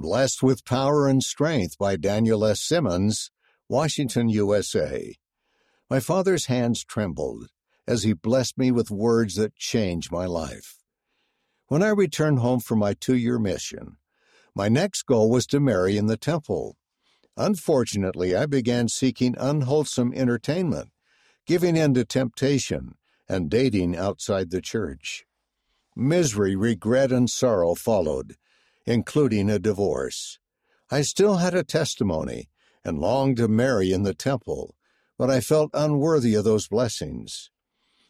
Blessed with Power and Strength by Daniel S. Simmons, Washington, USA. My father's hands trembled as he blessed me with words that changed my life. When I returned home from my two year mission, my next goal was to marry in the temple. Unfortunately, I began seeking unwholesome entertainment, giving in to temptation, and dating outside the church. Misery, regret, and sorrow followed including a divorce. I still had a testimony and longed to marry in the temple, but I felt unworthy of those blessings.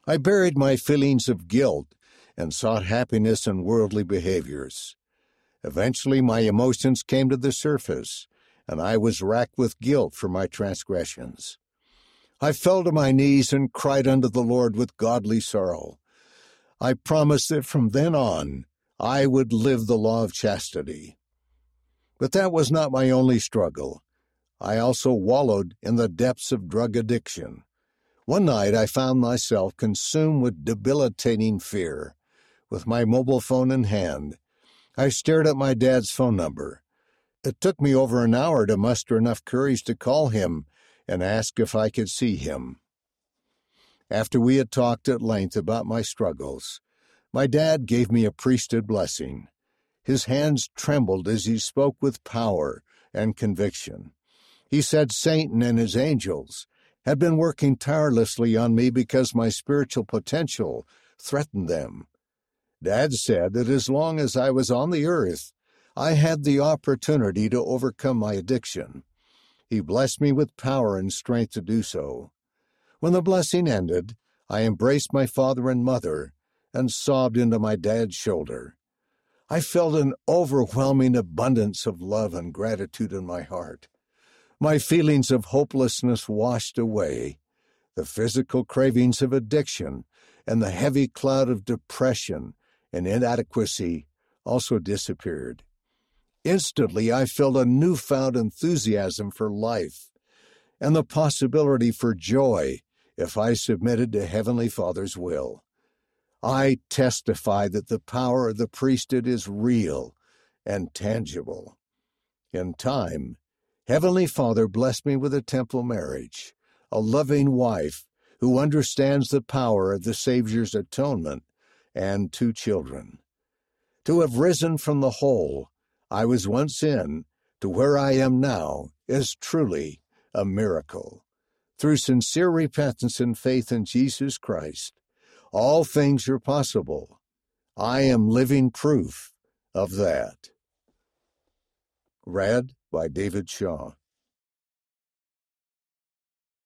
I buried my feelings of guilt and sought happiness in worldly behaviors. Eventually, my emotions came to the surface, and I was racked with guilt for my transgressions. I fell to my knees and cried unto the Lord with godly sorrow. I promised that from then on I would live the law of chastity. But that was not my only struggle. I also wallowed in the depths of drug addiction. One night I found myself consumed with debilitating fear. With my mobile phone in hand, I stared at my dad's phone number. It took me over an hour to muster enough courage to call him and ask if I could see him. After we had talked at length about my struggles, my dad gave me a priesthood blessing. His hands trembled as he spoke with power and conviction. He said Satan and his angels had been working tirelessly on me because my spiritual potential threatened them. Dad said that as long as I was on the earth, I had the opportunity to overcome my addiction. He blessed me with power and strength to do so. When the blessing ended, I embraced my father and mother and sobbed into my dad's shoulder. I felt an overwhelming abundance of love and gratitude in my heart. My feelings of hopelessness washed away. The physical cravings of addiction and the heavy cloud of depression and inadequacy also disappeared. Instantly, I felt a newfound enthusiasm for life and the possibility for joy if I submitted to Heavenly Father's will. I testify that the power of the priesthood is real and tangible. In time, Heavenly Father blessed me with a temple marriage, a loving wife who understands the power of the Savior's atonement, and two children. To have risen from the hole I was once in to where I am now is truly a miracle. Through sincere repentance and faith in Jesus Christ, all things are possible. I am living proof of that. Read by David Shaw.